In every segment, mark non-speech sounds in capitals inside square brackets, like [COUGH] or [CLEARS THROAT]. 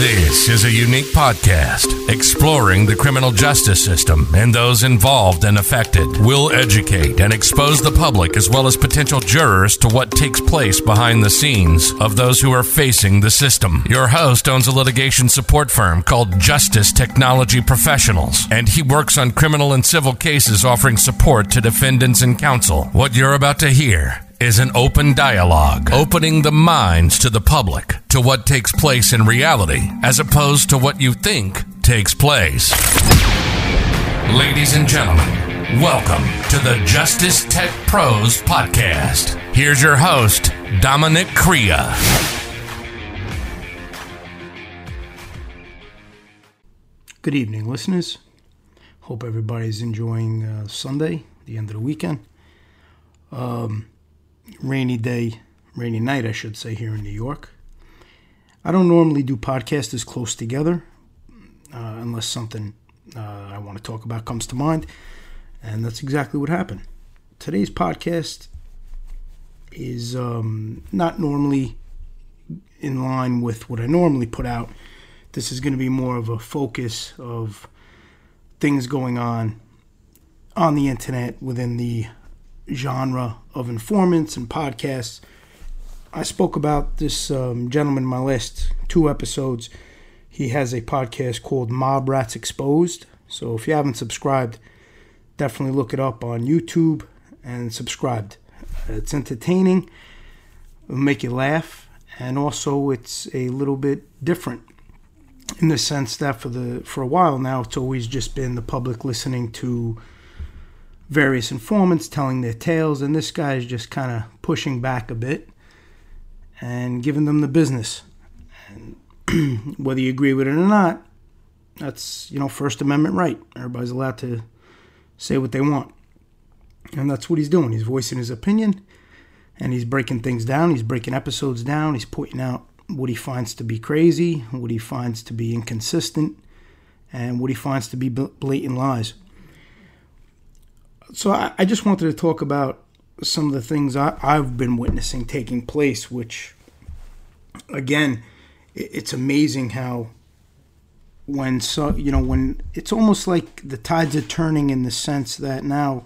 This is a unique podcast exploring the criminal justice system and those involved and affected. We'll educate and expose the public as well as potential jurors to what takes place behind the scenes of those who are facing the system. Your host owns a litigation support firm called Justice Technology Professionals, and he works on criminal and civil cases offering support to defendants and counsel. What you're about to hear is an open dialogue, opening the minds to the public to what takes place in reality as opposed to what you think takes place. Ladies and gentlemen, welcome to the Justice Tech Pros podcast. Here's your host, Dominic Crea. Good evening, listeners. Hope everybody's enjoying uh, Sunday, the end of the weekend. Um, rainy day, rainy night, I should say, here in New York. I don't normally do podcasts as close together uh, unless something uh, I want to talk about comes to mind. And that's exactly what happened. Today's podcast is um, not normally in line with what I normally put out. This is going to be more of a focus of things going on on the internet within the genre of informants and podcasts. I spoke about this um, gentleman in my last two episodes. He has a podcast called Mob Rats Exposed. So if you haven't subscribed, definitely look it up on YouTube and subscribed. It's entertaining, it'll make you laugh, and also it's a little bit different in the sense that for the for a while now it's always just been the public listening to various informants telling their tales, and this guy is just kind of pushing back a bit and giving them the business. And [CLEARS THROAT] whether you agree with it or not, that's you know First Amendment right. Everybody's allowed to say what they want, and that's what he's doing. He's voicing his opinion, and he's breaking things down. He's breaking episodes down. He's pointing out what he finds to be crazy, what he finds to be inconsistent, and what he finds to be blatant lies so I, I, just wanted to talk about some of the things I, have been witnessing taking place, which, again, it, it's amazing how when so you know when it's almost like the tides are turning in the sense that now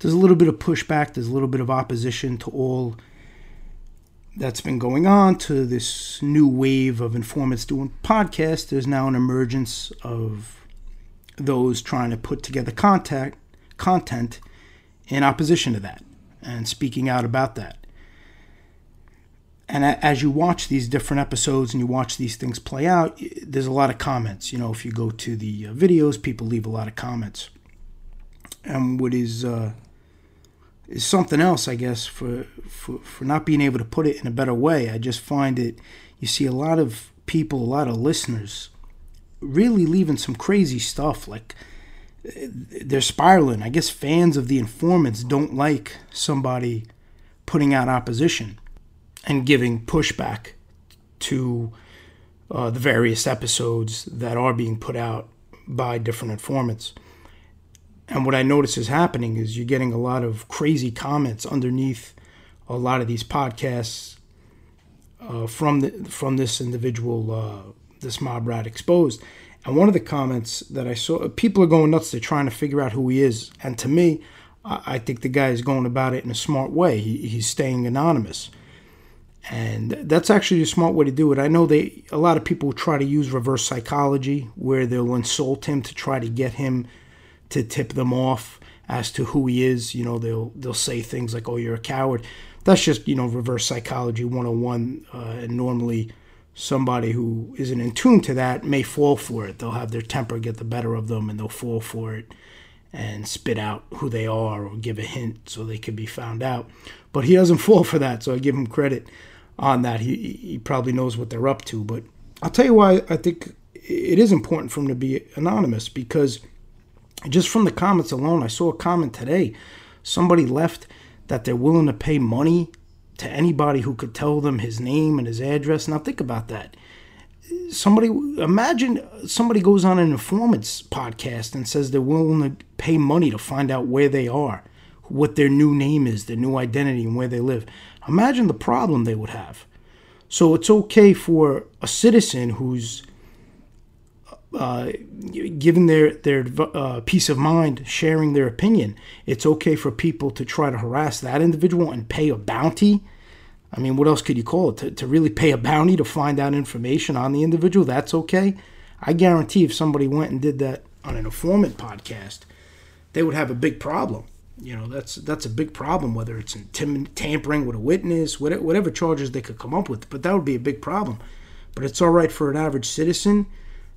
there's a little bit of pushback, there's a little bit of opposition to all that's been going on to this new wave of informants doing podcasts. There's now an emergence of those trying to put together contact content in opposition to that and speaking out about that. And as you watch these different episodes and you watch these things play out, there's a lot of comments. You know, if you go to the uh, videos, people leave a lot of comments. And what is uh, is something else, I guess, for, for for not being able to put it in a better way. I just find it. You see a lot of people, a lot of listeners, really leaving some crazy stuff like they're spiraling. I guess fans of the informants don't like somebody putting out opposition and giving pushback to uh, the various episodes that are being put out by different informants. And what I notice is happening is you're getting a lot of crazy comments underneath a lot of these podcasts uh, from the from this individual, uh, this mob rat exposed, and one of the comments that I saw, people are going nuts. They're trying to figure out who he is. And to me, I think the guy is going about it in a smart way. He, he's staying anonymous. And that's actually a smart way to do it. I know they a lot of people try to use reverse psychology where they'll insult him to try to get him to tip them off as to who he is. You know, they'll they'll say things like, "Oh, you're a coward." That's just you know reverse psychology 101. Uh, and normally somebody who isn't in tune to that may fall for it. They'll have their temper get the better of them and they'll fall for it and spit out who they are or give a hint so they can be found out. But he doesn't [LAUGHS] fall for that, so I give him credit on that. He, he probably knows what they're up to. But I'll tell you why I think it is important for him to be anonymous because just from the comments alone, I saw a comment today. Somebody left that they're willing to pay money to anybody who could tell them his name and his address. Now think about that. Somebody imagine somebody goes on an informants podcast and says they're willing to pay money to find out where they are, what their new name is, their new identity, and where they live. Imagine the problem they would have. So it's okay for a citizen who's uh, giving their their uh, peace of mind, sharing their opinion. It's okay for people to try to harass that individual and pay a bounty. I mean, what else could you call it? To, to really pay a bounty to find out information on the individual, that's okay. I guarantee if somebody went and did that on an informant podcast, they would have a big problem. You know, that's that's a big problem. Whether it's intim- tampering with a witness, whatever, whatever charges they could come up with, but that would be a big problem. But it's all right for an average citizen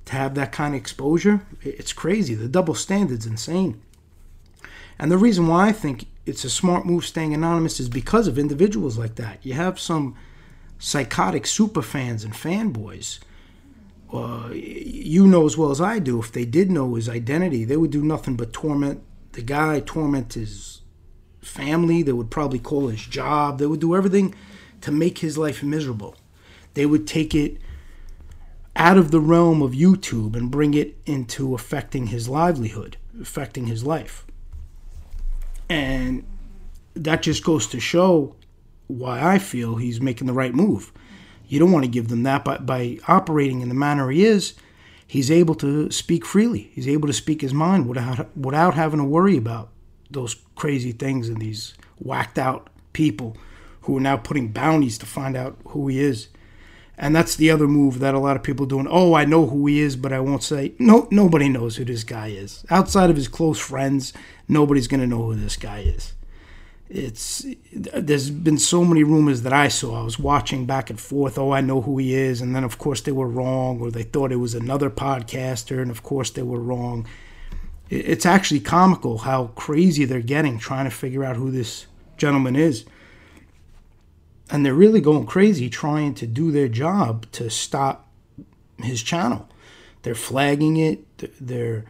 to have that kind of exposure. It's crazy. The double standard's insane. And the reason why I think it's a smart move staying anonymous is because of individuals like that. You have some psychotic super fans and fanboys. Uh, you know as well as I do, if they did know his identity, they would do nothing but torment the guy, torment his family. They would probably call his job. They would do everything to make his life miserable. They would take it out of the realm of YouTube and bring it into affecting his livelihood, affecting his life. And that just goes to show why I feel he's making the right move. You don't want to give them that, but by operating in the manner he is, he's able to speak freely. He's able to speak his mind without without having to worry about those crazy things and these whacked out people who are now putting bounties to find out who he is. And that's the other move that a lot of people are doing. Oh, I know who he is, but I won't say. No, nobody knows who this guy is. Outside of his close friends, nobody's going to know who this guy is. It's there's been so many rumors that I saw. I was watching back and forth. Oh, I know who he is, and then of course they were wrong, or they thought it was another podcaster, and of course they were wrong. It's actually comical how crazy they're getting trying to figure out who this gentleman is and they're really going crazy trying to do their job to stop his channel. They're flagging it. They're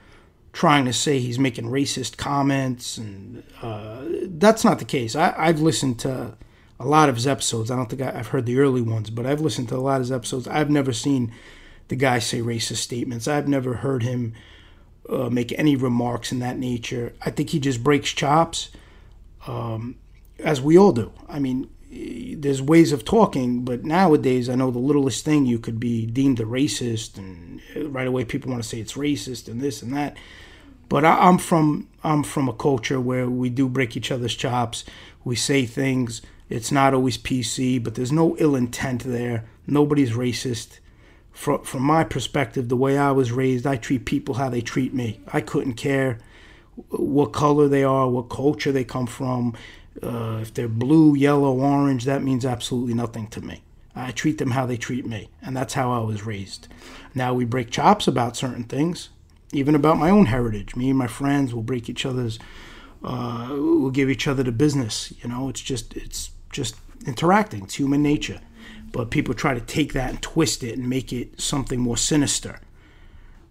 trying to say he's making racist comments, and uh, that's not the case. I, have listened to a lot of his episodes. I don't think I, have heard the early ones, but I've listened to a lot of his episodes. I've never seen the guy say racist statements. I've never heard him uh, make any remarks in that nature. I think he just breaks chops, um, as we all do. I mean, there's ways of talking, but nowadays I know the littlest thing you could be deemed a racist, and uh, right away people want to say it's racist and this and that. But I, am from I'm from a culture where we do break each other's chops. We say things. It's not always PC, but there's no ill intent there. Nobody's racist. From from my perspective, the way I was raised, I treat people how they treat me. I couldn't care uh, what color they are, what culture they come from uh, if they're blue, yellow, orange, that means absolutely nothing to me. I treat them how they treat me, and that's how I was raised. Now we break chops about certain things, even about my own heritage. Me and my friends will break each other's, uh, we'll give each other the business. You know, it's just it's just interacting. It's human nature. But people try to take that and twist it and make it something more sinister,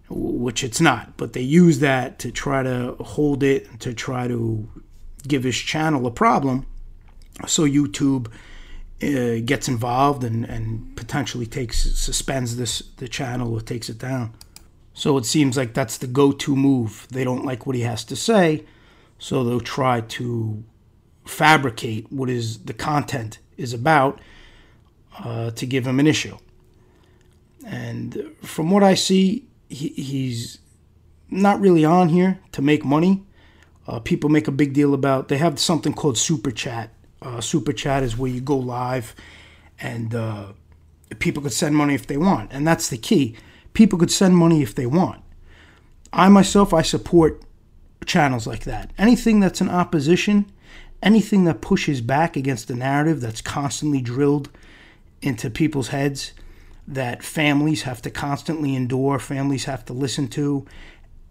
which it's not. But they use that to try to hold it, to try to give his channel a problem. So YouTube uh, gets involved and, and potentially takes suspends this the channel or takes it down. So it seems like that's the go-to move. They don't like what he has to say, so they'll try to fabricate what is the content is about uh, to give him an issue. And from what I see, he, he's not really on here to make money. Uh, people make a big deal about they have something called super chat. Uh, super chat is where you go live, and uh, people could send money if they want, and that's the key. People could send money if they want. I myself, I support channels like that. Anything that's in opposition, anything that pushes back against the narrative that's constantly drilled into people's heads that families have to constantly endure, families have to listen to,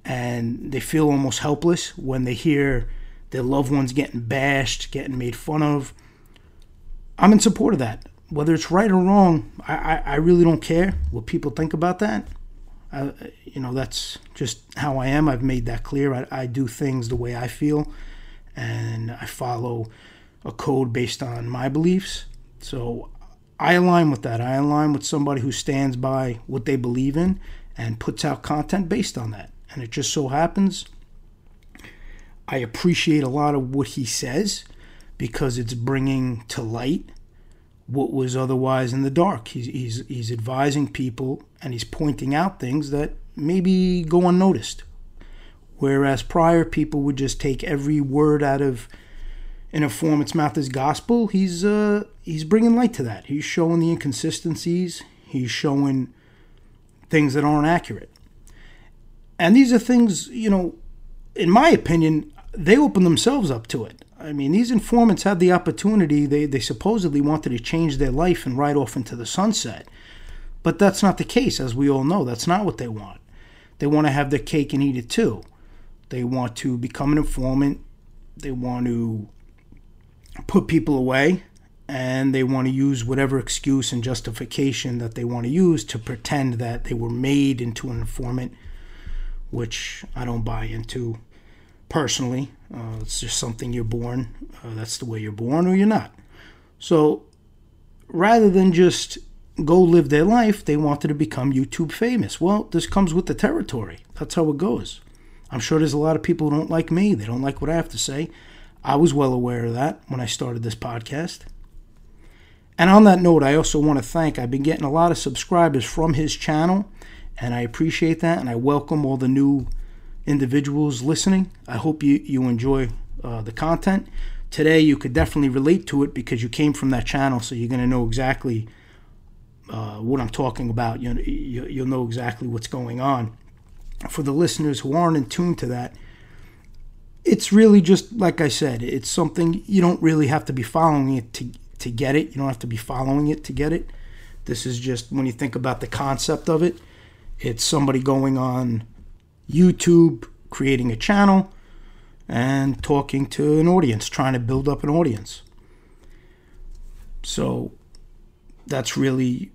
and they feel almost helpless when they hear their loved ones getting bashed, getting made fun of. I'm in support of that. Whether it's right or wrong, I, I, I really don't care what people think about that. I, you know, that's just how I am. I've made that clear. I, I do things the way I feel, and I follow a code based on my beliefs. So I align with that. I align with somebody who stands by what they believe in and puts out content based on that. And it just so happens I appreciate a lot of what he says because it's bringing to light what was otherwise in the dark. He's, he's, he's advising people and he's pointing out things that maybe go unnoticed. Whereas prior, people would just take every word out of an informant's mouth as gospel. He's uh, he's bringing light to that. He's showing the inconsistencies. He's showing things that aren't accurate. And these are things, you know, in my opinion, they open themselves up to it. I mean, these informants had the opportunity. They, they supposedly wanted to change their life and ride off into the sunset. But that's not the case, as we all know. That's not what they want. They want to have their cake and eat it too. They want to become an informant. They want to put people away. And they want to use whatever excuse and justification that they want to use to pretend that they were made into an informant, which I don't buy into personally. Uh, it's just something you're born. Uh, that's the way you're born, or you're not. So rather than just go live their life, they wanted to become YouTube famous. Well, this comes with the territory. That's how it goes. I'm sure there's a lot of people who don't like me. They don't like what I have to say. I was well aware of that when I started this podcast. And on that note, I also want to thank, I've been getting a lot of subscribers from his channel, and I appreciate that, and I welcome all the new individuals listening. I hope you, you enjoy uh, the content. Today, you could definitely relate to it because you came from that channel, so you're going to know exactly uh, what I'm talking about. You, you, you'll know exactly what's going on. For the listeners who aren't in tune to that, it's really just like I said, it's something you don't really have to be following it to, to get it. You don't have to be following it to get it. This is just when you think about the concept of it, it's somebody going on YouTube, creating a channel, and talking to an audience, trying to build up an audience. So that's really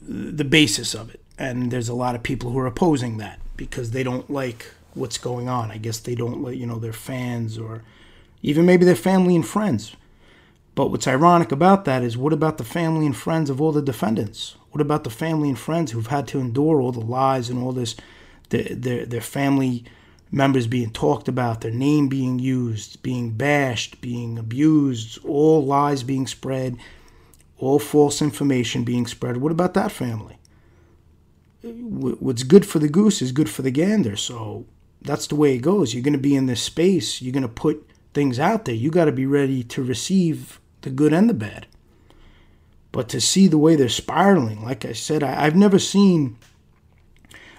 the basis of it. And there's a lot of people who are opposing that because they don't like what's going on. I guess they don't let, you know, their fans or even maybe their family and friends. But what's ironic about that is what about the family and friends of all the defendants? What about the family and friends who've had to endure all the lies and all this their, their, their family members being talked about, their name being used, being bashed, being abused, all lies being spread, all false information being spread. What about that family? What's good for the goose is good for the gander. So that's the way it goes. You're going to be in this space, you're going to put things out there. You got to be ready to receive the good and the bad. But to see the way they're spiraling, like I said, I, have never seen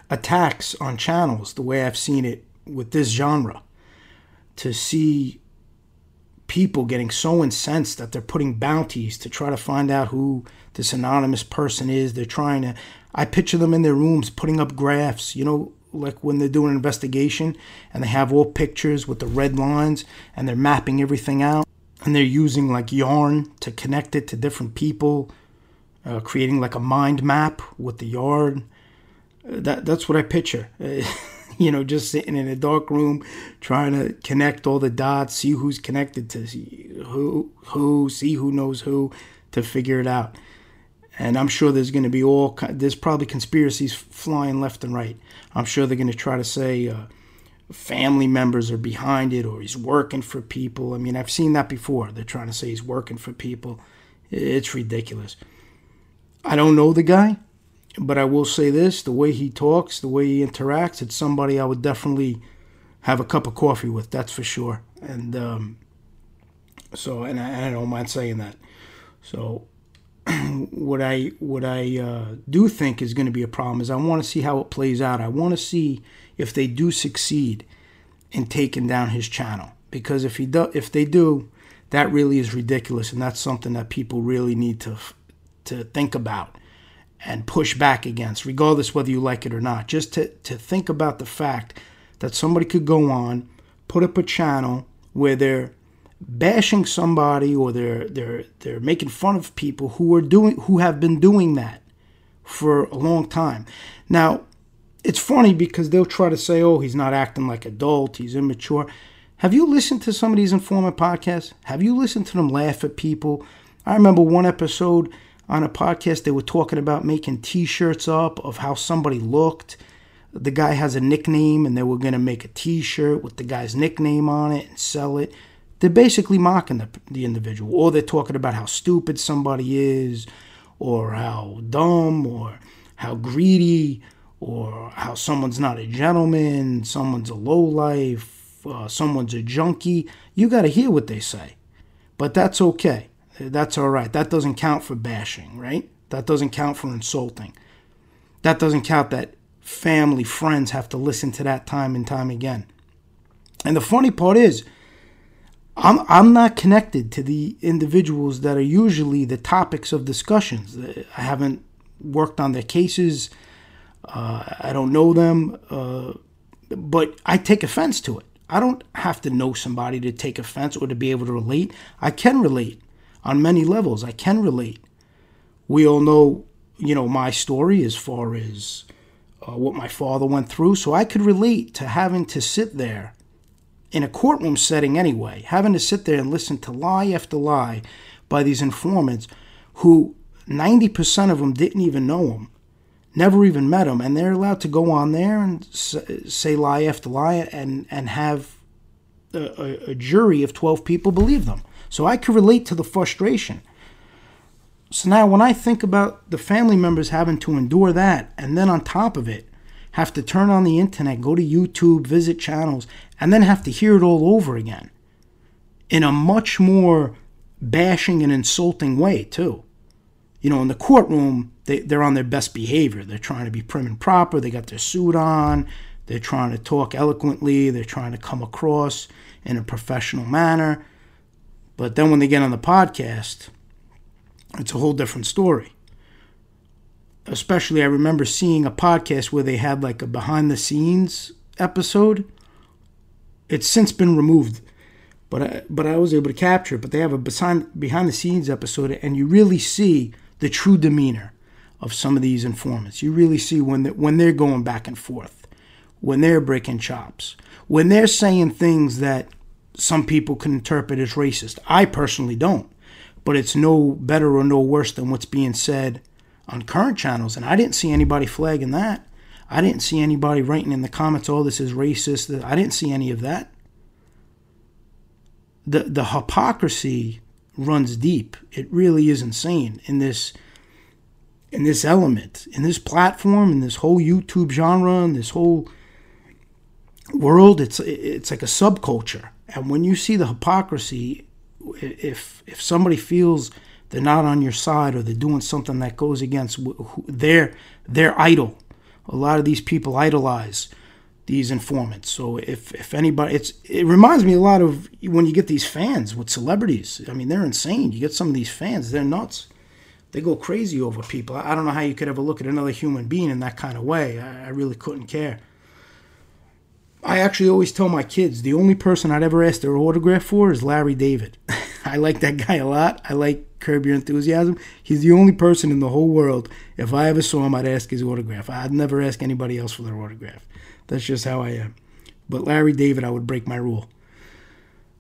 attacks on channels the way I've seen it with this genre. To see people getting so incensed that they're putting bounties to try to find out who this anonymous person is. They're trying to, I picture them in their rooms putting up graphs, you know, like when they're doing an investigation and they have all pictures with the red lines and they're mapping everything out and they're using like yarn to connect it to different people, uh, creating like a mind map with the yarn that that's what I picture. [LAUGHS] you know, just sitting in a dark room, trying to connect all the dots, see who's connected to who, who, see who knows who, to figure it out. And I'm sure there's going to be all there's probably conspiracies flying left and right. I'm sure they're going to try to say uh, family members are behind it or he's working for people. I mean, I've seen that before. They're trying to say he's working for people. It's ridiculous. I don't know the guy. But I will say this the way he talks, the way he interacts, it's somebody I would definitely have a cup of coffee with, that's for sure. And um, so, and I, I, don't mind saying that. So, [CLEARS THROAT] what I what I uh, do think is going to be a problem is I want to see how it plays out. I want to see if they do succeed in taking down his channel because if he do, if they do, that really is ridiculous, and that's something that people really need to to think about and push back against, regardless whether you like it or not. Just to, to think about the fact that somebody could go on, put up a channel where they're bashing somebody or they're they're they're making fun of people who are doing who have been doing that for a long time. Now, it's funny because they'll try to say, "Oh, he's not acting like adult, he's immature." Have you listened to some of these informant podcasts? Have you listened to them laugh at people? I remember one episode on a podcast they were talking about making t-shirts up of how somebody looked the guy has a nickname and they were going to make a t-shirt with the guy's nickname on it and sell it they're basically mocking the, the individual or they're talking about how stupid somebody is or how dumb or how greedy or how someone's not a gentleman, someone's a lowlife, uh, someone's a junkie. You got to hear what they say. But that's okay. That's all right. That doesn't count for bashing, right? That doesn't count for insulting. That doesn't count that family, friends have to listen to that time and time again. And the funny part is, I'm, I'm not connected to the individuals that are usually the topics of discussions. I haven't worked on their cases. Uh, I don't know them, uh, but I take offense to it. I don't have to know somebody to take offense or to be able to relate. I can relate on many levels. I can relate. We all know, you know, my story as far as uh, what my father went through, so I could relate to having to sit there in a courtroom setting anyway, having to sit there and listen to lie after lie by these informants who 90% of them didn't even know him, never even met him, and they're allowed to go on there and say lie after lie and, and have a, a jury of 12 people believe them. So I could relate to the frustration. So now when I think about the family members having to endure that, and then on top of it, have to turn on the internet, go to YouTube, visit channels, and then have to hear it all over again in a much more bashing and insulting way, too. You know, in the courtroom, they, they're on their best behavior. They're trying to be prim and proper. They got their suit on. They're trying to talk eloquently. They're trying to come across in a professional manner. But then when they get on the podcast, it's a whole different story especially I remember seeing a podcast where they had like a behind the scenes episode. It's since been removed, but I, but I was able to capture it. But they have a behind behind the scenes episode, and you really see the true demeanor of some of these informants. You really see when they, when they're going back and forth, when they're breaking chops, when they're saying things that some people can interpret as racist. I personally don't, but it's no better or no worse than what's being said on current channels, and I didn't see anybody flagging that. I didn't see anybody writing in the comments, "Oh, this is racist." I didn't see any of that. the The hypocrisy runs deep. It really is insane in this in this element, in this platform, in this whole YouTube genre, in this whole world. It's it's like a subculture, and when you see the hypocrisy, if if somebody feels they're not on your side or they're doing something that goes against their their idol. A lot of these people idolize these informants. So if if anybody, it's it reminds me a lot of when you get these fans with celebrities. I mean, they're insane. You get some of these fans, they're nuts. They go crazy over people. I don't know how you could ever look at another human being in that kind of way. I, I really couldn't care. I actually always tell my kids the only person I'd ever ask their autograph for is Larry David. [LAUGHS] I like that guy a lot. I like Curb Your Enthusiasm. He's the only person in the whole world. If I ever saw him, I'd ask his autograph. I'd never ask anybody else for their autograph. That's just how I am. But Larry David, I would break my rule.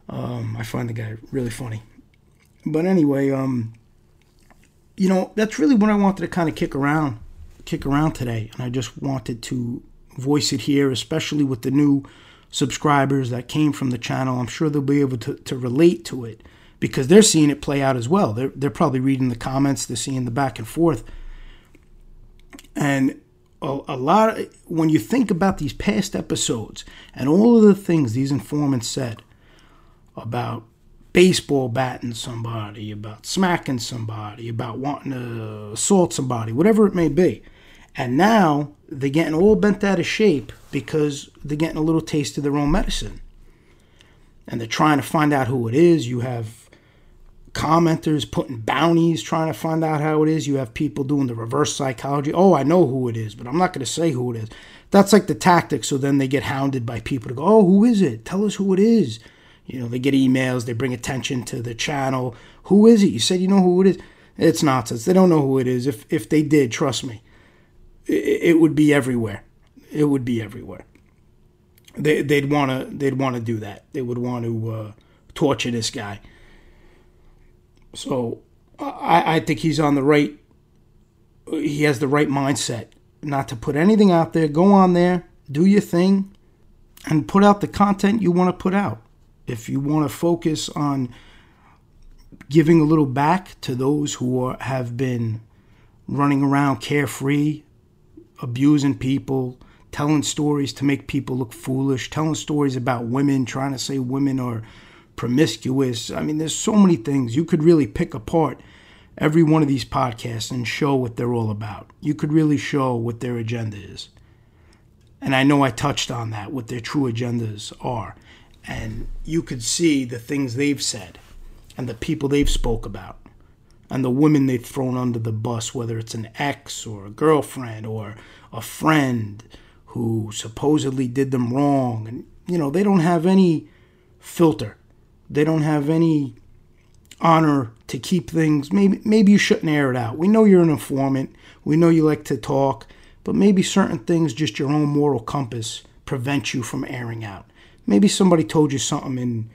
Um, I find the guy really funny. But anyway, um, you know, that's really what I wanted to kind of kick around, kick around today, and I just wanted to voice it here, especially with the new subscribers that came from the channel. I'm sure they'll be able to, to relate to it because they're seeing it play out as well. They're, they're probably reading the comments, they're seeing the back and forth. And a, a lot, of, when you think about these past episodes and all of the things these informants said about baseball batting somebody, about smacking somebody, about wanting to assault somebody, whatever it may be. And now they're getting all bent out of shape because they're getting a little taste of their own medicine. And they're trying to find out who it is. You have commenters putting bounties trying to find out how it is. You have people doing the reverse psychology. Oh, I know who it is, but I'm not going to say who it is. That's like the tactic. So then they get hounded by people to go, oh, who is it? Tell us who it is. You know, they get emails, they bring attention to the channel. Who is it? You said you know who it is. It's nonsense. They don't know who it is. If if they did, trust me, it, it would be everywhere. It would be everywhere. They, they'd want to they'd want to do that. They would want to uh, torture this guy. So I, I think he's on the right. He has the right mindset not to put anything out there. Go on there, do your thing, and put out the content you want to put out. If you want to focus on giving a little back to those who are, have been running around carefree, abusing people, telling stories to make people look foolish, telling stories about women, trying to say women are promiscuous. I mean, there's so many things you could really pick apart every one of these podcasts and show what they're all about. You could really show what their agenda is. And I know I touched on that, what their true agendas are. And you could see the things they've said and the people they've spoke about and the women they've thrown under the bus, whether it's an ex or a girlfriend or a friend who supposedly did them wrong. And, you know, they don't have any filter. They don't have any honor to keep things. Maybe maybe you shouldn't air it out. We know you're an informant. We know you like to talk, but maybe certain things, just your own moral compass, prevent you from airing out. Maybe somebody told you something in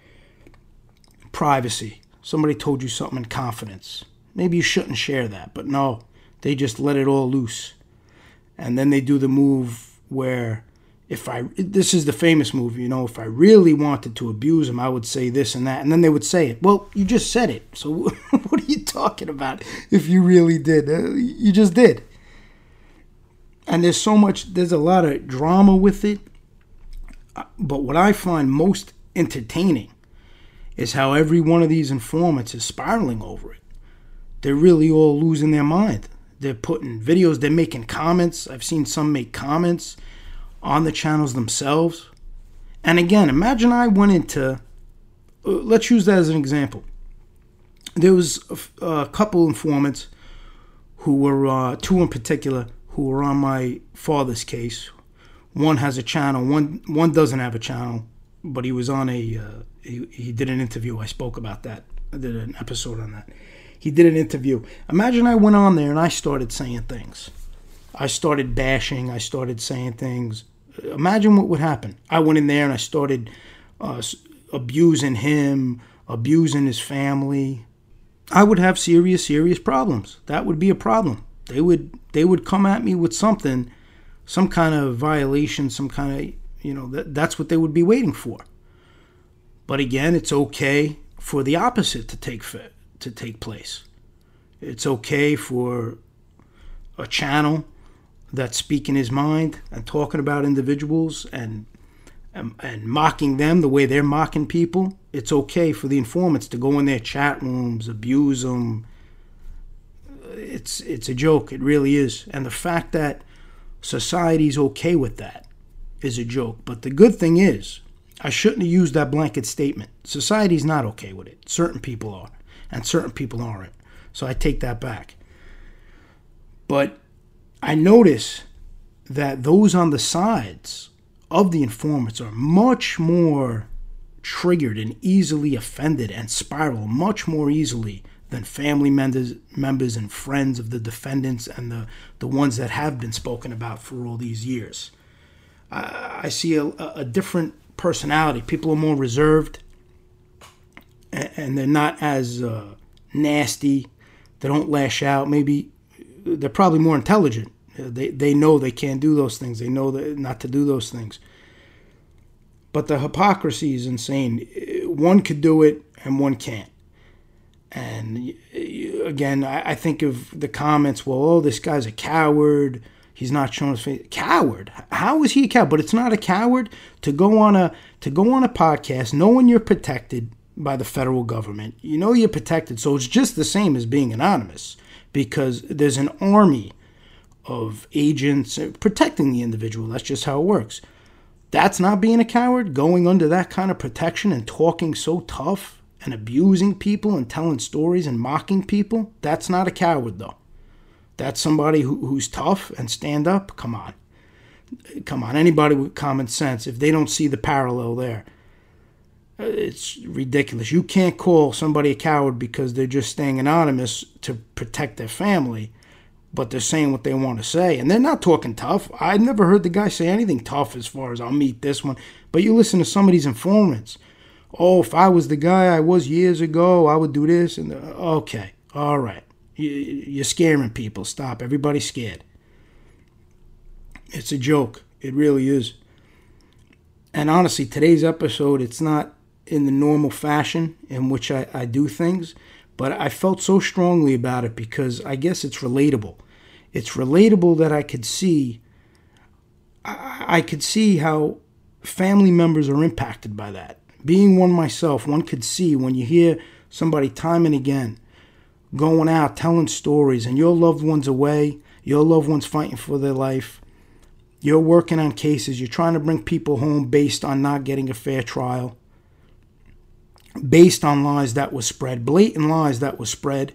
privacy. Somebody told you something in confidence. Maybe you shouldn't share that, but no, they just let it all loose. And then they do the move where if I this is the famous move, you know, if I really wanted to abuse him, I would say this and that, and then they would say it. Well, you just said it, so [LAUGHS] what are you talking about? If you really did, uh, you just did. And there's so much, there's a lot of drama with it. Uh, but what I find most entertaining is how every one of these informants is spiraling over it. They're really all losing their mind. They're putting videos, they're making comments. I've seen some make comments on the channels themselves. And again, imagine I went into, uh, let's use that as an example. There was a, a couple informants who were, uh, two in particular, who were on my father's case. One has a channel, one one doesn't have a channel, but he was on a, uh, he, he did an interview. I spoke about that. I did an episode on that. He did an interview. Imagine I went on there and I started saying things. I started bashing. I started saying things imagine what would happen. I went in there and I started uh, abusing him, abusing his family. I would have serious, serious problems. That would be a problem. They would they would come at me with something, some kind of violation, some kind of you know that that's what they would be waiting for. But again, it's okay for the opposite to take to take place. It's okay for a channel that's speaking his mind and talking about individuals and, and, and mocking them the way they're mocking people, it's okay for the informants to go in their chat rooms, abuse them. It's it's a joke. It really is. And the fact that society's okay with that is a joke. But the good thing is, I shouldn't have used that blanket statement. Society's not okay with it. Certain people are, and certain people aren't. So I take that back. But I notice that those on the sides of the informants are much more triggered and easily offended and spiral much more easily than family members members and friends of the defendants and the, the ones that have been spoken about for all these years. I, I see a, a different personality. People are more reserved and, and they're not as uh, nasty. They don't lash out. Maybe they're probably more intelligent they, they know they can't do those things. They know that not to do those things. But the hypocrisy is insane. One could do it and one can't. And again, I think of the comments, well, oh, this guy's a coward. He's not showing his face. Coward. How is he a coward? But it's not a coward to go on a to go on a podcast knowing you're protected by the federal government. You know you're protected. So it's just the same as being anonymous because there's an army of agents uh, protecting the individual. That's just how it works. That's not being a coward, going under that kind of protection and talking so tough and abusing people and telling stories and mocking people. That's not a coward, though. That's somebody who, who's tough and stand up. Come on. Come on. Anybody with common sense, if they don't see the parallel there, uh, it's ridiculous. You can't call somebody a coward because they're just staying anonymous to protect their family but they're saying what they want to say. And they're not talking tough. I've never heard the guy say anything tough as far as I'll meet this one. But you listen to some of these informants. Oh, if I was the guy I was years ago, I would do this. And okay, all right. You're scaring people. Stop. Everybody's scared. It's a joke. It really is. And honestly, today's episode, it's not in the normal fashion in which I, I do things, but I felt so strongly about it because I guess it's relatable it's relatable that I could see I could see how family members are impacted by that. Being one myself, one could see when you hear somebody time and again going out telling stories and your loved one's away, your loved one's fighting for their life, you're working on cases, you're trying to bring people home based on not getting a fair trial, based on lies that were spread, blatant lies that were spread.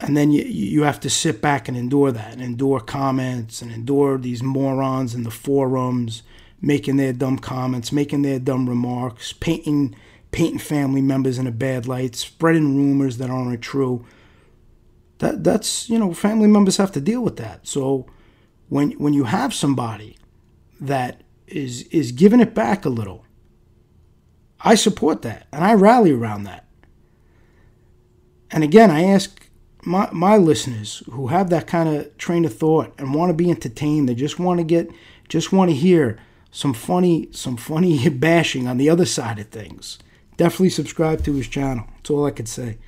And then you, you have to sit back and endure that, and endure comments, and endure these morons in the forums making their dumb comments, making their dumb remarks, painting painting family members in a bad light, spreading rumors that aren't true. That that's you know family members have to deal with that. So when when you have somebody that is is giving it back a little, I support that and I rally around that. And again, I ask my my listeners who have that kind of train of thought and want to be entertained, they just want to get just want to hear some funny some funny [LAUGHS] bashing on the other side of things. Definitely subscribe to his channel. That's all I could say.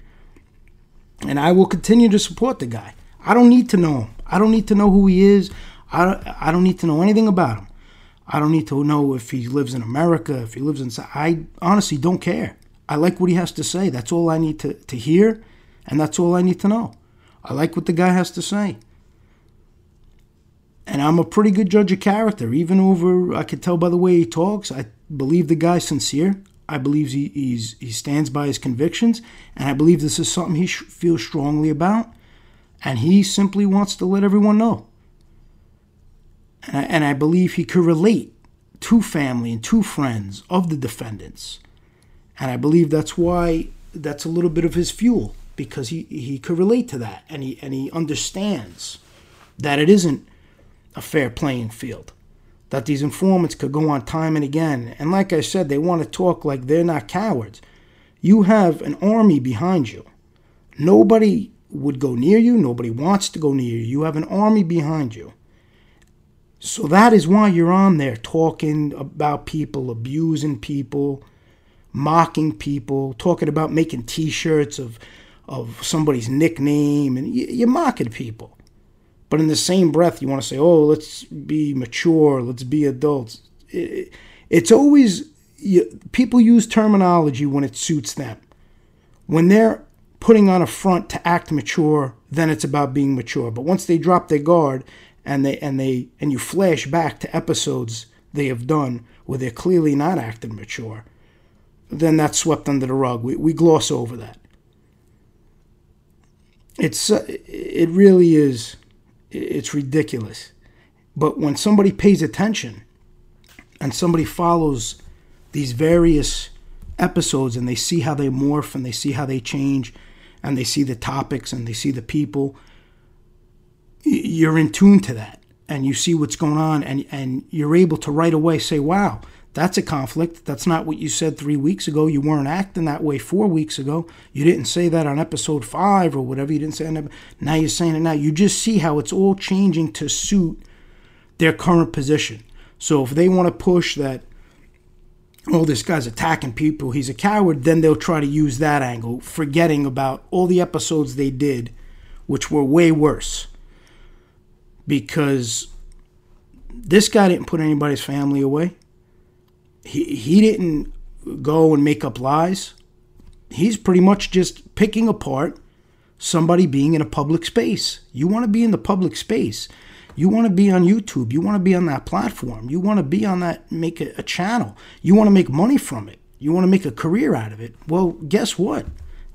And I will continue to support the guy. I don't need to know him. I don't need to know who he is. I don't, I don't need to know anything about him. I don't need to know if he lives in America, if he lives in. I honestly don't care. I like what he has to say. That's all I need to, to hear, and that's all I need to know. I like what the guy has to say. And I'm a pretty good judge of character, even over, I could tell by the way he talks. I believe the guy's sincere. I believe he, he stands by his convictions, and I believe this is something he sh- feels strongly about, and he simply wants to let everyone know. And I, and I believe he could relate to family and to friends of the defendants. And I believe that's why that's a little bit of his fuel because he, he could relate to that and he and he understands that it isn't a fair playing field. That these informants could go on time and again. And like I said, they want to talk like they're not cowards. You have an army behind you. Nobody would go near you. Nobody wants to go near you. You have an army behind you. So that is why you're on there talking about people, abusing people, mocking people, talking about making T-shirts of of somebody's nickname, and you're mocking people. But in the same breath, you want to say, oh, let's be mature, let's be adults. it's always, people use terminology when it suits them. When they're putting on a front to act mature, then it's about being mature. But once they drop their guard and they and they and you flash back to episodes they have done where they're clearly not acting mature, then that's swept under the rug. We, we gloss over that. It's uh, it really is it's ridiculous. But when somebody pays attention and somebody follows these various episodes and they see how they morph and they see how they change and they see the topics and they see the people, you're in tune to that and you see what's going on and, and you're able to right away say, wow, that's a conflict. That's not what you said three weeks ago. You weren't acting that way four weeks ago. You didn't say that on episode five or whatever. You didn't say it. Now you're saying it now. You just see how it's all changing to suit their current position. So if they want to push that, oh, this guy's attacking people, he's a coward, then they'll try to use that angle, forgetting about all the episodes they did, which were way worse. Because this guy didn't put anybody's family away he, he didn't go and make up lies. He's pretty much just picking apart somebody being in a public space. You want to be in the public space. You want to be on YouTube. You want to be on that platform. You want to be on that, make a, a channel. You want to make money from it. You want to make a career out of it. Well, guess what?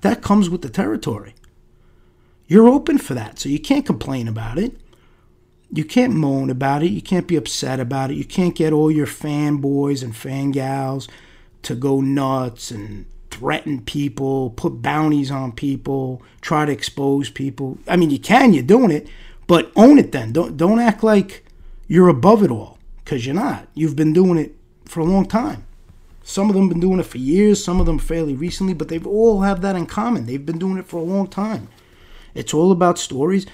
That comes with the territory. You're open for that, so you can't complain about it you can't moan about it. You can't be upset about it. You can't get all your fanboys and fangals to go nuts and threaten people, put bounties on people, try to expose people. I mean, you can, you're doing it, but own it then. Don't don't act like you're above it all cuz you're not. You've been doing it for a long time. Some of them been doing it for years, some of them fairly recently, but they've all have that in common. They've been doing it for a long time. It's all about stories.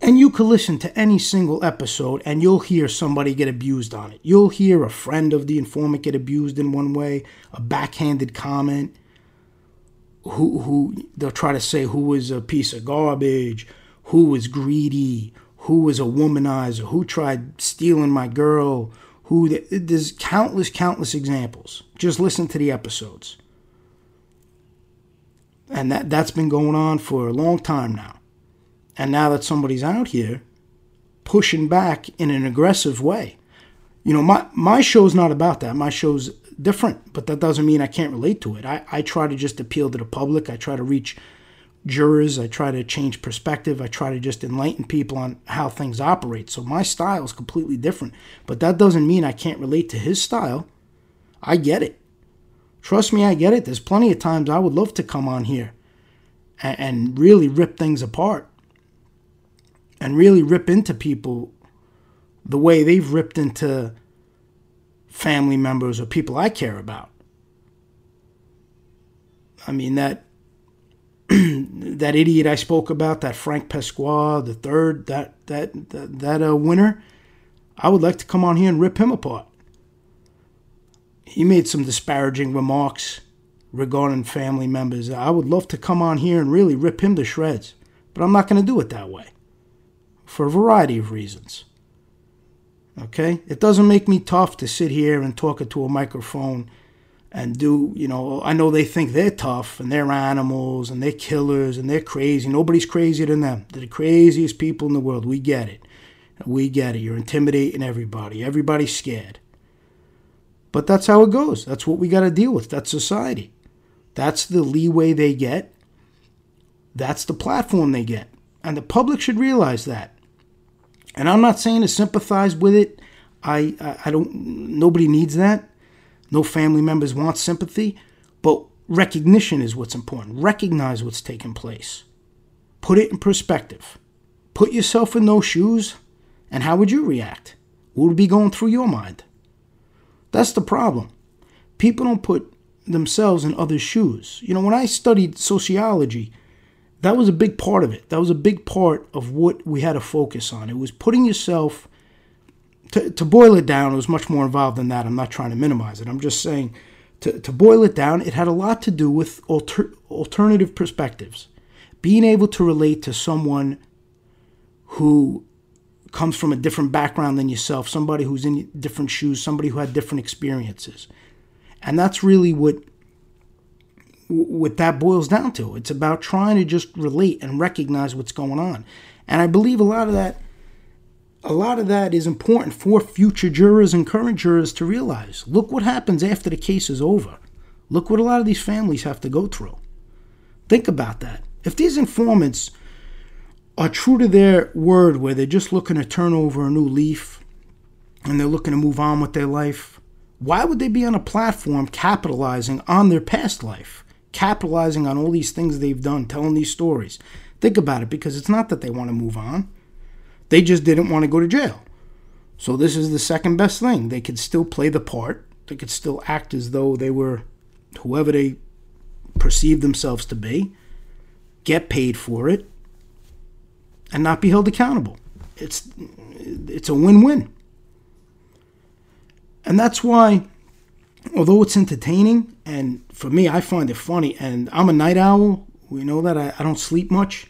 And you can listen to any single episode and you'll hear somebody get abused on it. You'll hear a friend of the informant get abused in one way, a backhanded comment, who who they'll try to say who was a piece of garbage, who was greedy, who was a womanizer, who tried stealing my girl, who there's countless, countless examples. Just listen to the episodes. And that, that's been going on for a long time now. And now that somebody's out here pushing back in an aggressive way, you know, my, my show's not about that. My show's different, but that doesn't mean I can't relate to it. I, I try to just appeal to the public. I try to reach jurors. I try to change perspective. I try to just enlighten people on how things operate. So my style is completely different, but that doesn't mean I can't relate to his style. I get it. Trust me, I get it. There's plenty of times I would love to come on here and, and really rip things apart and really rip into people the way they've ripped into family members or people I care about. I mean that [CLEARS THROAT] that idiot I spoke about, that Frank Pasquale, the third, that that that, that uh, winner, I would like to come on here and rip him apart. He made some disparaging remarks regarding family members. I would love to come on here and really rip him to shreds, but I'm not going to do it that way for a variety of reasons. Okay? It doesn't make me tough to sit here and talk into a microphone and do, you know, I know they think they're tough and they're animals and they're killers and they're crazy. Nobody's crazier than them. They're the craziest people in the world. We get it. We get it. You're intimidating everybody. Everybody's scared. But that's how it goes. That's what we got to deal with. That's society. That's the leeway they get. That's the platform they get. And the public should realize that. And I'm not saying to sympathize with it. I, I, I don't, nobody needs that. No family members want sympathy, but recognition is what's important. Recognize what's taking place. Put it in perspective. Put yourself in those shoes, and how would you react? What would be going through your mind? That's the problem. People don't put themselves in others' shoes. You know, when I studied sociology, that was a big part of it. That was a big part of what we had to focus on. It was putting yourself to, to boil it down, it was much more involved than that. I'm not trying to minimize it. I'm just saying to, to boil it down, it had a lot to do with alter, alternative perspectives. Being able to relate to someone who comes from a different background than yourself, somebody who's in different shoes, somebody who had different experiences. And that's really what what that boils down to. It's about trying to just relate and recognize what's going on. And I believe a lot of that a lot of that is important for future jurors and current jurors to realize. Look what happens after the case is over. Look what a lot of these families have to go through. Think about that. If these informants are true to their word, where they're just looking to turn over a new leaf and they're looking to move on with their life, why would they be on a platform capitalizing on their past life, capitalizing on all these things they've done, telling these stories? Think about it because it's not that they want to move on. They just didn't want to go to jail. So this is the second best thing. They could still play the part. They could still act as though they were whoever they perceive themselves to be, get paid for it, and not be held accountable. It's it's a win-win. And that's why although it's entertaining and for me I find it funny and I'm a night owl, we know that I, I don't sleep much.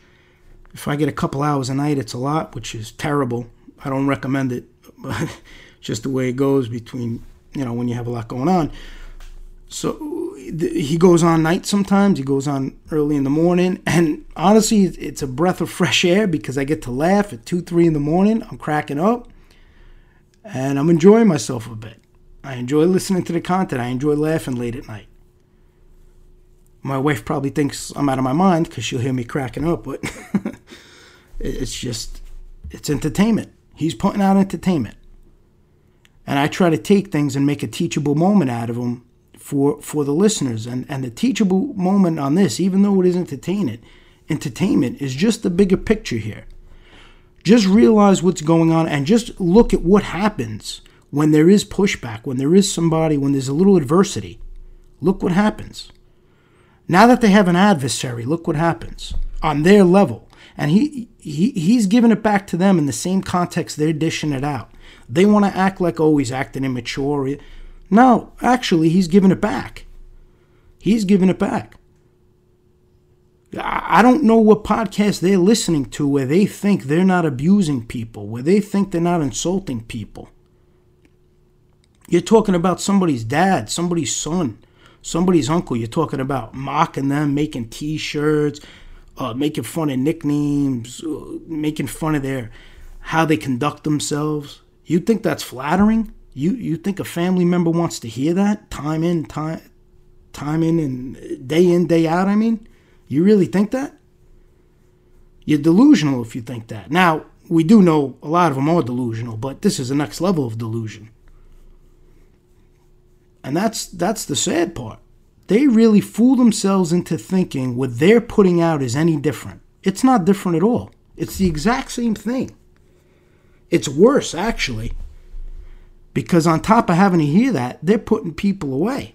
If I get a couple hours a night, it's a lot, which is terrible. I don't recommend it, [LAUGHS] but just the way it goes between, you know, when you have a lot going on. So he goes on night sometimes, he goes on early in the morning, and honestly, it's a breath of fresh air because I get to laugh at 2, 3 in the morning. I'm cracking up, and I'm enjoying myself a bit. I enjoy listening to the content, I enjoy laughing late at night. My wife probably thinks I'm out of my mind because she'll hear me cracking up, but [LAUGHS] it's just, it's entertainment. He's putting out entertainment. And I try to take things and make a teachable moment out of them for, for the listeners. And, and the teachable moment on this, even though it is entertainment, entertainment is just the bigger picture here. Just realize what's going on and just look at what happens when there is pushback, when there is somebody, when there's a little adversity. Look what happens. Now that they have an adversary, look what happens on their level. And he, he he's giving it back to them in the same context they're dishing it out. They want to act like, oh, acting immature. No, actually, he's giving it back. He's giving it back. I don't know what podcast they're listening to where they think they're not abusing people, where they think they're not insulting people. You're talking about somebody's dad, somebody's son, somebody's uncle. You're talking about mocking them, making t shirts, uh, making fun of nicknames, uh, making fun of their how they conduct themselves. You think that's flattering? You you think a family member wants to hear that time in time time in and day in day out? I mean, you really think that? You're delusional if you think that. Now we do know a lot of them are delusional, but this is the next level of delusion. And that's that's the sad part. They really fool themselves into thinking what they're putting out is any different. It's not different at all. It's the exact same thing. It's worse, actually. Because on top of having to hear that, they're putting people away.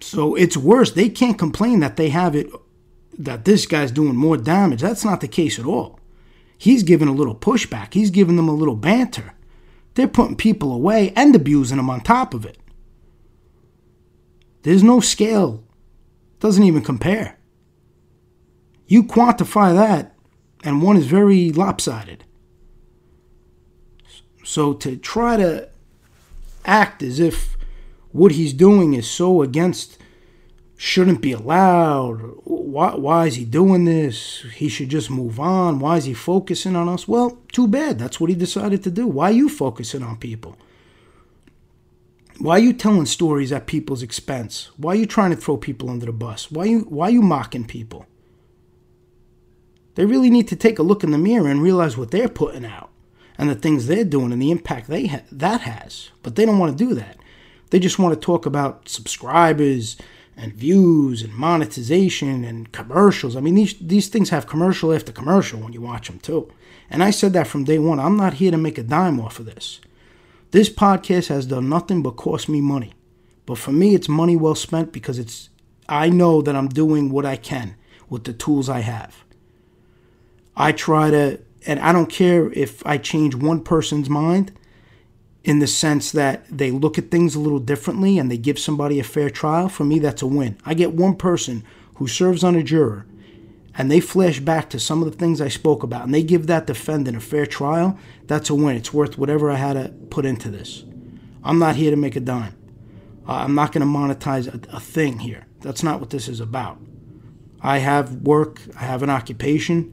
So it's worse. They can't complain that they have it, that this guy's doing more damage. That's not the case at all. He's giving a little pushback, he's giving them a little banter. They're putting people away and abusing them on top of it. There's no scale, doesn't even compare. You quantify that, and one is very lopsided. So to try to act as if what he's doing is so against shouldn't be allowed. Why, why is he doing this? He should just move on. Why is he focusing on us? Well, too bad. That's what he decided to do. Why are you focusing on people? Why are you telling stories at people's expense? Why are you trying to throw people under the bus? Why you, why are you mocking people? They really need to take a look in the mirror and realize what they're putting out and the things they're doing and the impact they ha- that has. But they don't want to do that. They just want to talk about subscribers and views and monetization and commercials. I mean, these these things have commercial after commercial when you watch them too. And I said that from day one. I'm not here to make a dime off of this. This podcast has done nothing but cost me money. But for me, it's money well spent because it's I know that I'm doing what I can with the tools I have. I try to, and I don't care if I change one person's mind in the sense that they look at things a little differently and they give somebody a fair trial, for me, that's a win. I get one person who serves on a juror and they flash back to some of the things I spoke about and they give that defendant a fair trial, that's a win. It's worth whatever I had to put into this. I'm not here to make a dime. I'm not going to monetize a, a thing here. That's not what this is about. I have work, I have an occupation.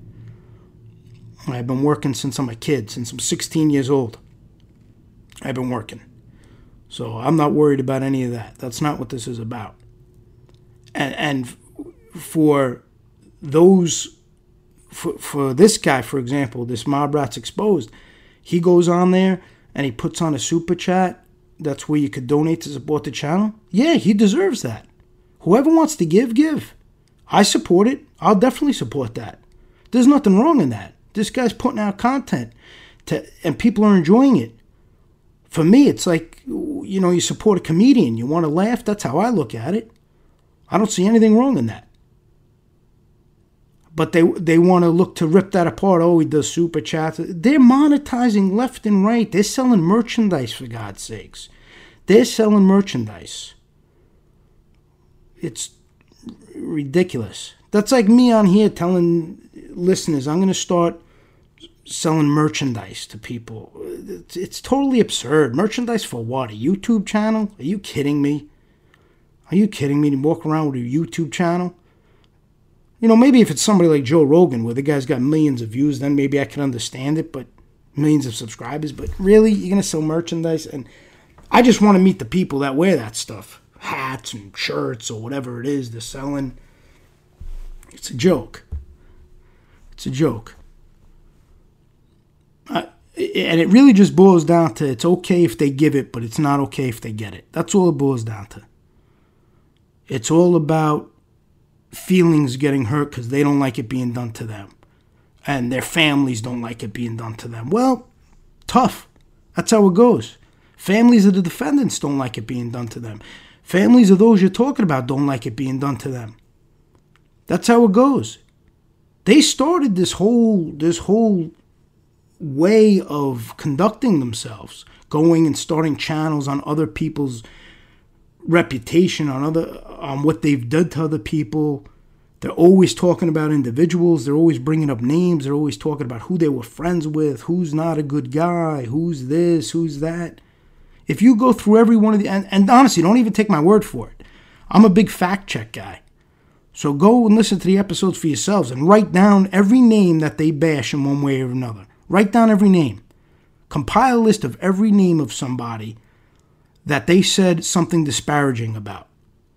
I've been working since I'm a kid, since I'm 16 years old. I've been working. So I'm not worried about any of that. That's not what this is about. And, and for those, for, for this guy, for example, this Mob Rats Exposed, he goes on there and he puts on a super chat. That's where you could donate to support the channel. Yeah, he deserves that. Whoever wants to give, give. I support it. I'll definitely support that. There's nothing wrong in that. This guy's putting out content to, and people are enjoying it for me, it's like, you know, you support a comedian, you want to laugh. That's how I look at it. I don't see anything wrong in that. But they they want to look to rip that apart. Oh, he does super chats. They're monetizing left and right. They're selling merchandise for God's sakes. They're selling merchandise. It's ridiculous. That's like me on here telling listeners I'm going to start selling merchandise to people. It's, it's, totally absurd. Merchandise for what? A YouTube channel? Are you kidding me? Are you kidding me to walk around with a YouTube channel? You know, maybe if it's somebody like Joe Rogan, where the guy's got millions of views, then maybe I can understand it, but millions of subscribers. But really, you're going to sell merchandise? And I just want to meet the people that wear that stuff hats and shirts or whatever it is they're selling. It's a joke. It's a joke and it really just boils down to it's okay if they give it, but it's not okay if they get it. That's all it boils down to. It's all about feelings getting hurt because they don't like it being done to them, and their families don't like it being done to them. Well, tough. That's how it goes. Families of the defendants don't like it being done to them. Families of those you're talking about don't like it being done to them. That's how it goes. They started this whole this whole way of conducting themselves, going and starting channels on other people's reputation on other on what they've done to other people. They're always talking about individuals. They're always bringing up names. They're always talking about who they were friends with, who's not a good guy, who's this, who's that. If you go through every one of the, and, and honestly, don't even take my word for it. I'm a big fact check guy. So go and listen to the episodes for yourselves and write down every name that they bash in one way or another. Write down every name. Compile a list of every name of somebody that they said something disparaging about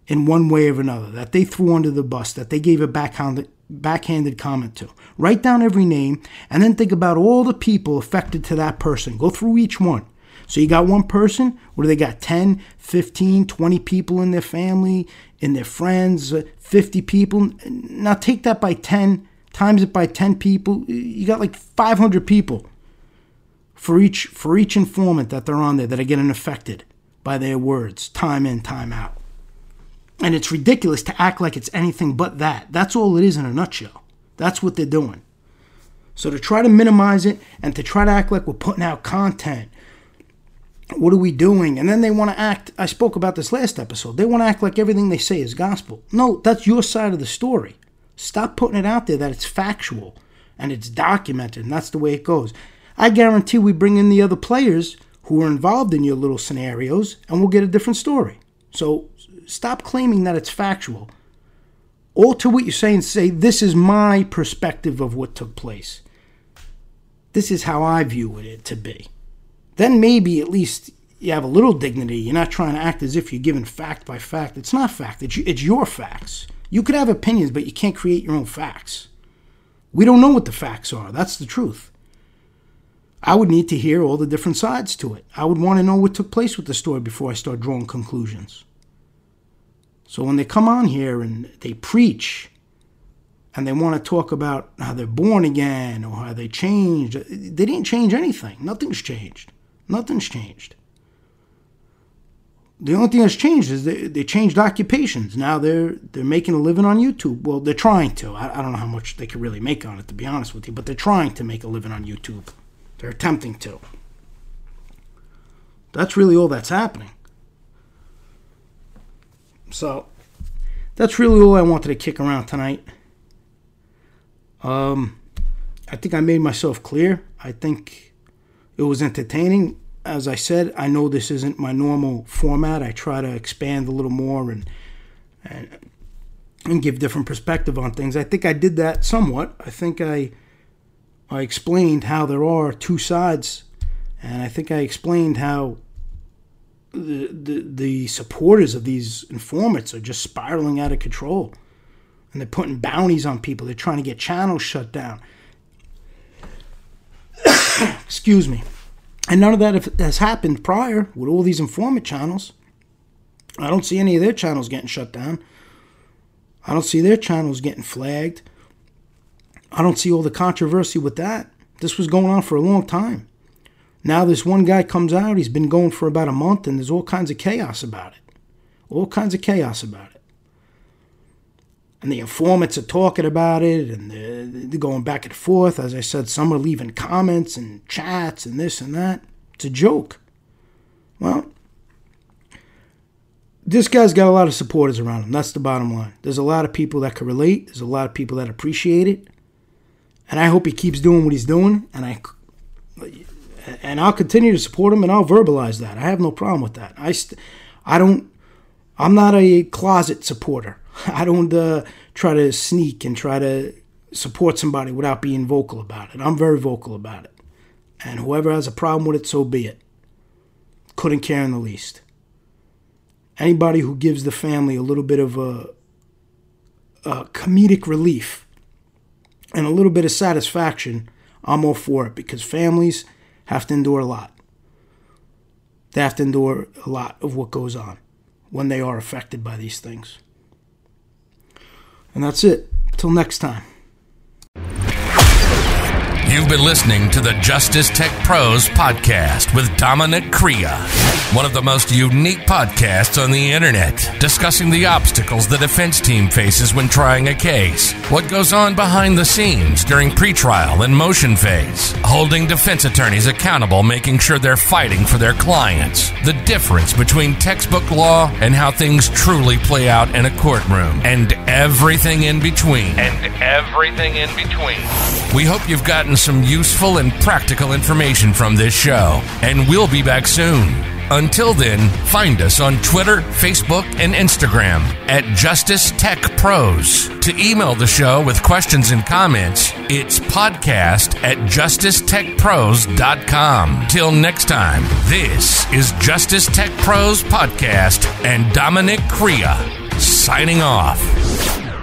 in one way or another, that they threw under the bus, that they gave a backhanded, backhanded comment to. Write down every name and then think about all the people affected to that person. Go through each one. So you got one person, what do they got? 10, 15, 20 people in their family, in their friends, uh, 50 people. Now take that by 10, times it by 10 people. You got like 500 people for each for each informant that they're on there that are getting affected by their words time in, time out. And it's ridiculous to act like it's anything but that. That's all it is in a nutshell. That's what they're doing. So to try to minimize it and to try to act like we're putting out content, what are we doing? And then they want to act, I spoke about this last episode, they want to act like everything they say is gospel. No, that's your side of the story. Stop putting it out there that it's factual and it's documented and that's the way it goes. I guarantee we bring in the other players who are involved in your little scenarios, and we'll get a different story. So stop claiming that it's factual. Alter what you say and say, This is my perspective of what took place. This is how I view it to be. Then maybe at least you have a little dignity. You're not trying to act as if you're giving fact by fact. It's not fact, it's, it's your facts. You could have opinions, but you can't create your own facts. We don't know what the facts are. That's the truth. I would need to hear all the different sides to it. I would want to know what took place with the story before I start drawing conclusions. So when they come on here and they preach and they want to talk about how they're born again or how they changed, they didn't change anything. Nothing's changed. Nothing's changed. The only thing that's changed is they, they changed occupations. Now they're they're making a living on YouTube. Well, they're trying to. I, I don't know how much they could really make on it, to be honest with you, but they're trying to make a living on YouTube. They're attempting to. That's really all that's happening. So, that's really all I wanted to kick around tonight. Um, I think I made myself clear. I think it was entertaining. As I said, I know this isn't my normal format. I try to expand a little more and and and give different perspective on things. I think I did that somewhat. I think I I explained how there are two sides, and I think I explained how the, the, the supporters of these informants are just spiraling out of control. And they're putting bounties on people. They're trying to get channels shut down. [COUGHS] Excuse me. And none of that has happened prior with all these informant channels. I don't see any of their channels getting shut down. I don't see their channels getting flagged. I don't see all the controversy with that. This was going on for a long time. Now this one guy comes out, he's been going for about a month, and there's all kinds of chaos about it. All kinds of chaos about it. And the informants are talking about it, and they're, they're going back and forth. As I said, some are leaving comments and chats and this and that. It's a joke. Well, this guy's got a lot of supporters around him. That's the bottom line. There's a lot of people that can relate. There's a lot of people that appreciate it and I hope he keeps doing what he's doing. And I and I'll continue to support him, and I'll verbalize that. I have no problem with that. I st- I don't. I'm not a closet supporter. [LAUGHS] I don't uh, try to sneak and try to support somebody without being vocal about it. I'm very vocal about it. And whoever has a problem with it, so be it. Couldn't care in the least. Anybody who gives the family a little bit of a, a comedic relief and a little bit of satisfaction, I'm all for it because families have to endure a lot. They have to endure a lot of what goes on when they are affected by these things. And that's it. Till next time. You've been listening to the Justice Tech Pros podcast with Dominic Crea, one of the most unique podcasts on the internet, discussing the obstacles the defense team faces when trying a case, what goes on behind the scenes during pretrial and motion phase, holding defense attorneys accountable, making sure they're fighting for their clients, the difference between textbook law and how things truly play out in a courtroom, and everything in between. And everything in between. We hope you've gotten some useful and practical information from this show, and we'll be back soon. Until then, find us on Twitter, Facebook, and Instagram at Justice Tech Pros. To email the show with questions and comments, it's podcast at justicetechpros.com. Till next time, this is Justice Tech Pros Podcast and Dominic Crea signing off.